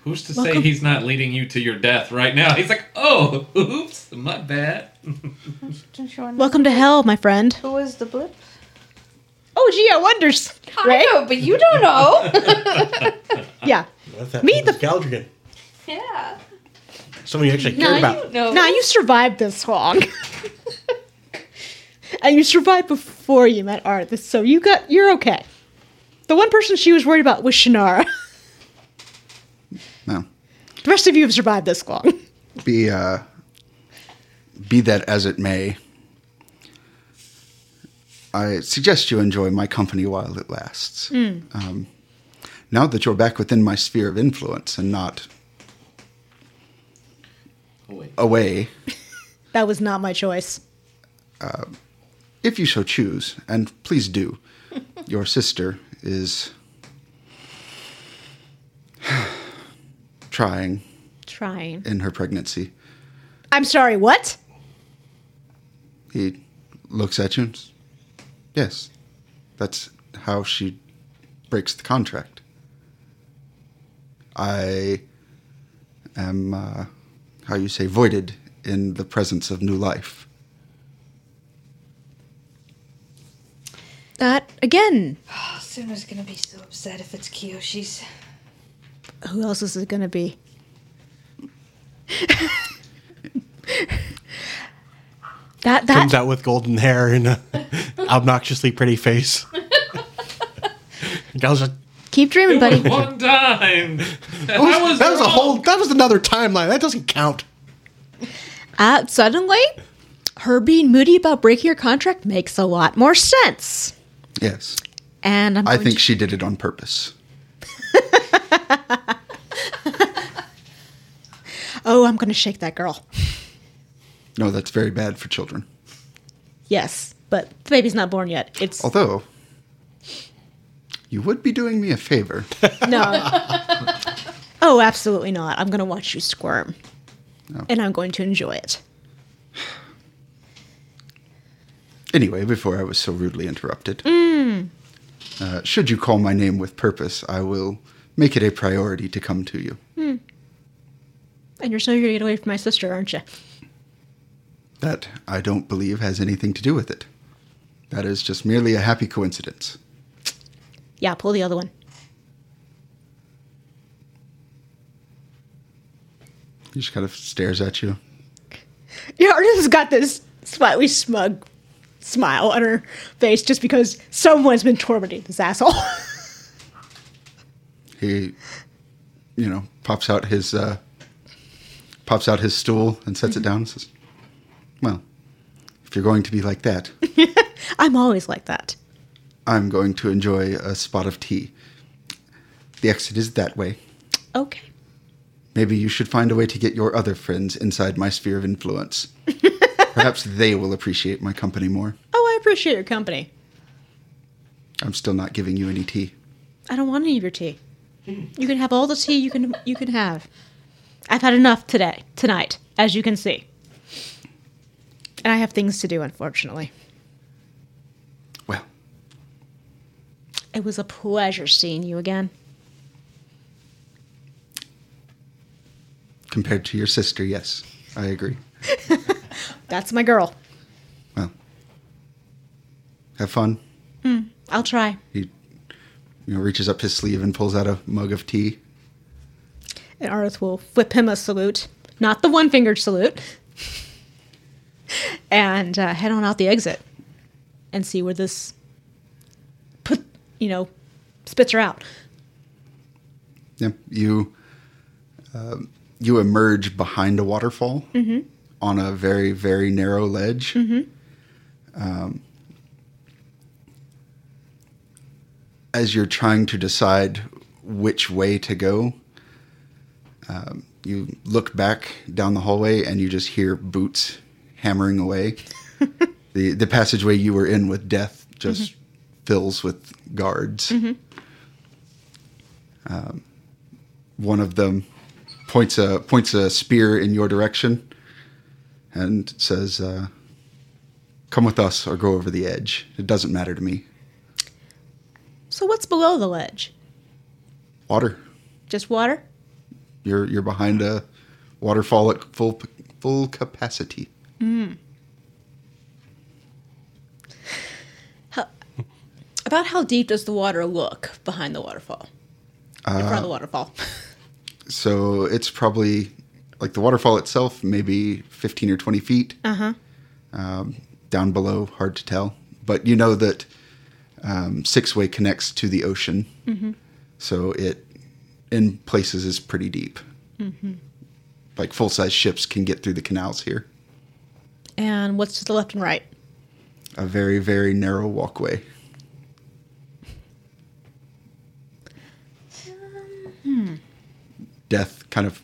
Who's to say he's not leading you to your death right now? He's like, oh, oops, my bad. Don't you want Welcome to hell, my friend. Who was the blip? Oh, gee, I wonders. Right? I know, but you don't know. Yeah. What's that? Me, the- Galdrigan. yeah. Someone you actually No, care you- about. No. Now you survived this long. And you survived before you met Ardith, so you got you're okay. The one person she was worried about was Shannara. No. The rest of you have survived this long. Be uh be that as it may. I suggest you enjoy my company while it lasts. Um, now that you're back within my sphere of influence and not wait. away, That was not my choice. If you so choose, and please do, your sister is trying Trying. in her pregnancy. I'm sorry, what? He looks at you. And, yes, that's how she breaks the contract. I am, uh, how you say, voided in the presence of new life. That again. Suna's gonna be so upset if it's Kiyoshi's. Who else is it gonna be? that that Comes out with golden hair and a obnoxiously pretty face. Gal's like, keep dreaming, buddy. One time. that was, I was that was a whole. That was another timeline. That doesn't count. Uh, suddenly, her being moody about breaking her contract makes a lot more sense. Yes, And I'm I think to- she did it on purpose. oh, I'm going to shake that girl. No, that's very bad for children. Yes, but the baby's not born yet. It's Although, you would be doing me a favor. no. oh, absolutely not. I'm going to watch you squirm, No. and I'm going to enjoy it. Anyway, before I was so rudely interrupted, uh, should you call my name with purpose, I will make it a priority to come to you. And you're so eager to get away from my sister, aren't you? That I don't believe has anything to do with it. That is just merely a happy coincidence. Yeah, pull the other one. He just kind of stares at you. Yeah, Ardith got this slightly smug smile on her face just because someone's been tormenting this asshole. He, you know, pops out his uh, pops out his stool and sets it down and says, "Well, if you're going to be like that, I'm always like that. I'm going to enjoy a spot of tea. The exit is that way. Okay. Maybe you should find a way to get your other friends inside my sphere of influence. Perhaps they will appreciate my company more. Oh, I appreciate your company. I'm still not giving you any tea. I don't want any of your tea. You can have all the tea you can you can have. I've had enough today, tonight, as you can see. And I have things to do, unfortunately. Well, It was a pleasure seeing you again. compared to your sister, yes, I agree. That's my girl. Well, have fun. I'll try. He you know, reaches up his sleeve and pulls out a mug of tea. And Arth will whip him a salute, not the one fingered salute, and uh, head on out the exit and see where this put, you know, spits her out. Yeah, you um, you emerge behind a waterfall on a very very narrow ledge. Um, as you're trying to decide which way to go, um, you look back down the hallway and you just hear boots hammering away. the The passageway you were in with death just fills with guards. Um, one of them points a points a spear in your direction and says, uh, "Come with us, or go over the edge. It doesn't matter to me. So what's below the ledge? Water. Just water? You're you're behind a waterfall at full full capacity. About how deep does the water look behind the waterfall? In front of the waterfall. So it's probably like the waterfall itself, maybe 15 or 20 feet. Uh-huh. Um, down below, hard to tell. But you know that um, Six Way connects to the ocean. So it, in places, is pretty deep. Like full size ships can get through the canals here. And what's to the left and right? A very, very narrow walkway. Death kind of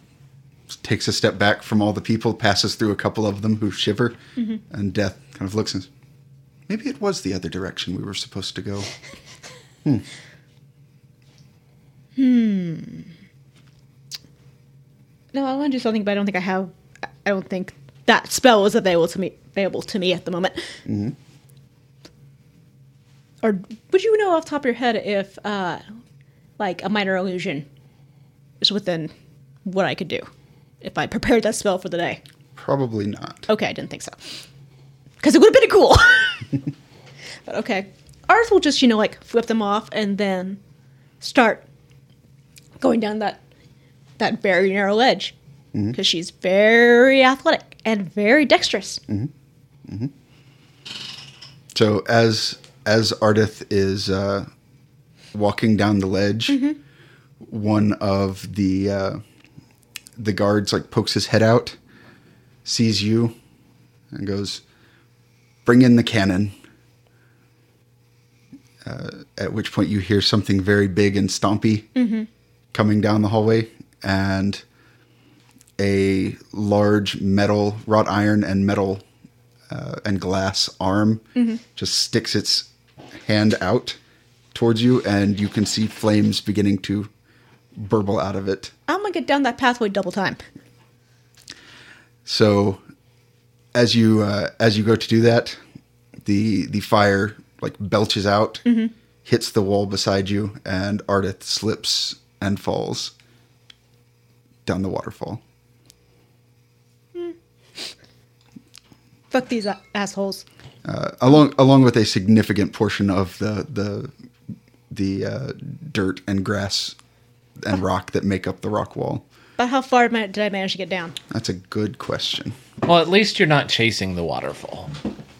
takes a step back from all the people, passes through a couple of them who shiver, and Death kind of looks and says, Maybe it was the other direction we were supposed to go. hmm. Hmm. No, I want to do something, but I don't think I have. I don't think that spell is available to me. Available to me at the moment. Or would you know off the top of your head if, uh, like, a minor illusion is within what I could do if I prepared that spell for the day? Probably not. Okay, I didn't think so. Because it would have been cool. but okay. Arth will just, you know, like flip them off and then start going down that that very narrow ledge. Because she's very athletic and very dexterous. So as as Ardith is uh, walking down the ledge, one of the uh, the guards like pokes his head out, sees you, and goes, "Bring in the cannon." Uh, at which point you hear something very big and stompy coming down the hallway, and a large metal, wrought iron and metal uh, and glass arm just sticks its hand out towards you, and you can see flames beginning to burble out of it. I'm going to get down that pathway double time. So, as you uh, as you go to do that, the the fire like belches out, hits the wall beside you, and Ardith slips and falls down the waterfall. Fuck these a- assholes. uh, along along with a significant portion of the the the uh, dirt and grass and rock that make up the rock wall. But how far did I manage to get down? That's a good question. Well, at least you're not chasing the waterfall.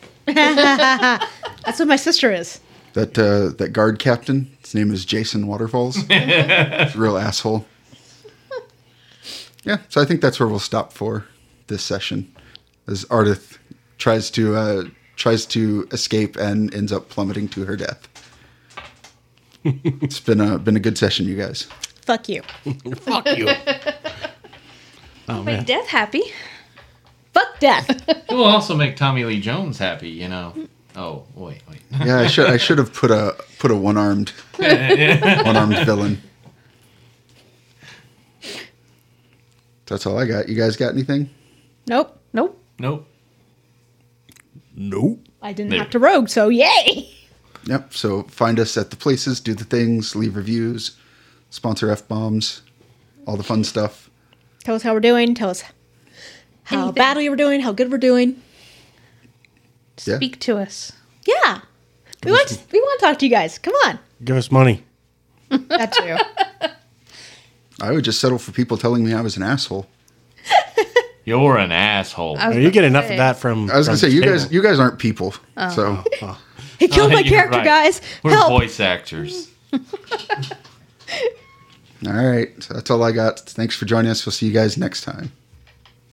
That's what my sister is. That uh, that guard captain, his name is Jason Waterfalls. Real asshole. Yeah, so I think that's where we'll stop for this session, as Ardith tries to uh, tries to escape and ends up plummeting to her death. it's been a been a good session, you guys. Fuck you. Fuck you. oh Make man. death happy. Fuck death. It will also make Tommy Lee Jones happy, you know. Oh, wait, wait. Yeah, I should I should have put a put a one armed one armed villain. That's all I got. You guys got anything? nope. Nope. Nope. Nope. I didn't There. have to rogue, so yay. Yep. So find us at the places, do the things, leave reviews, sponsor f bombs, all the fun stuff. Tell us how we're doing. Tell us how Anything. badly we're doing, how good we're doing. Yeah. Speak to us. Yeah. We want, to, we want to talk to you guys. Come on. Give us money. That too. I would just settle for people telling me I was an asshole. You're an asshole. I was you get enough say. of that from. I was gonna from say you Cable. guys you guys aren't people. Oh. So oh. He killed Oh, my you're character, right. guys. We're Help. voice actors. All right, so that's all I got. Thanks for joining us. We'll see you guys next time.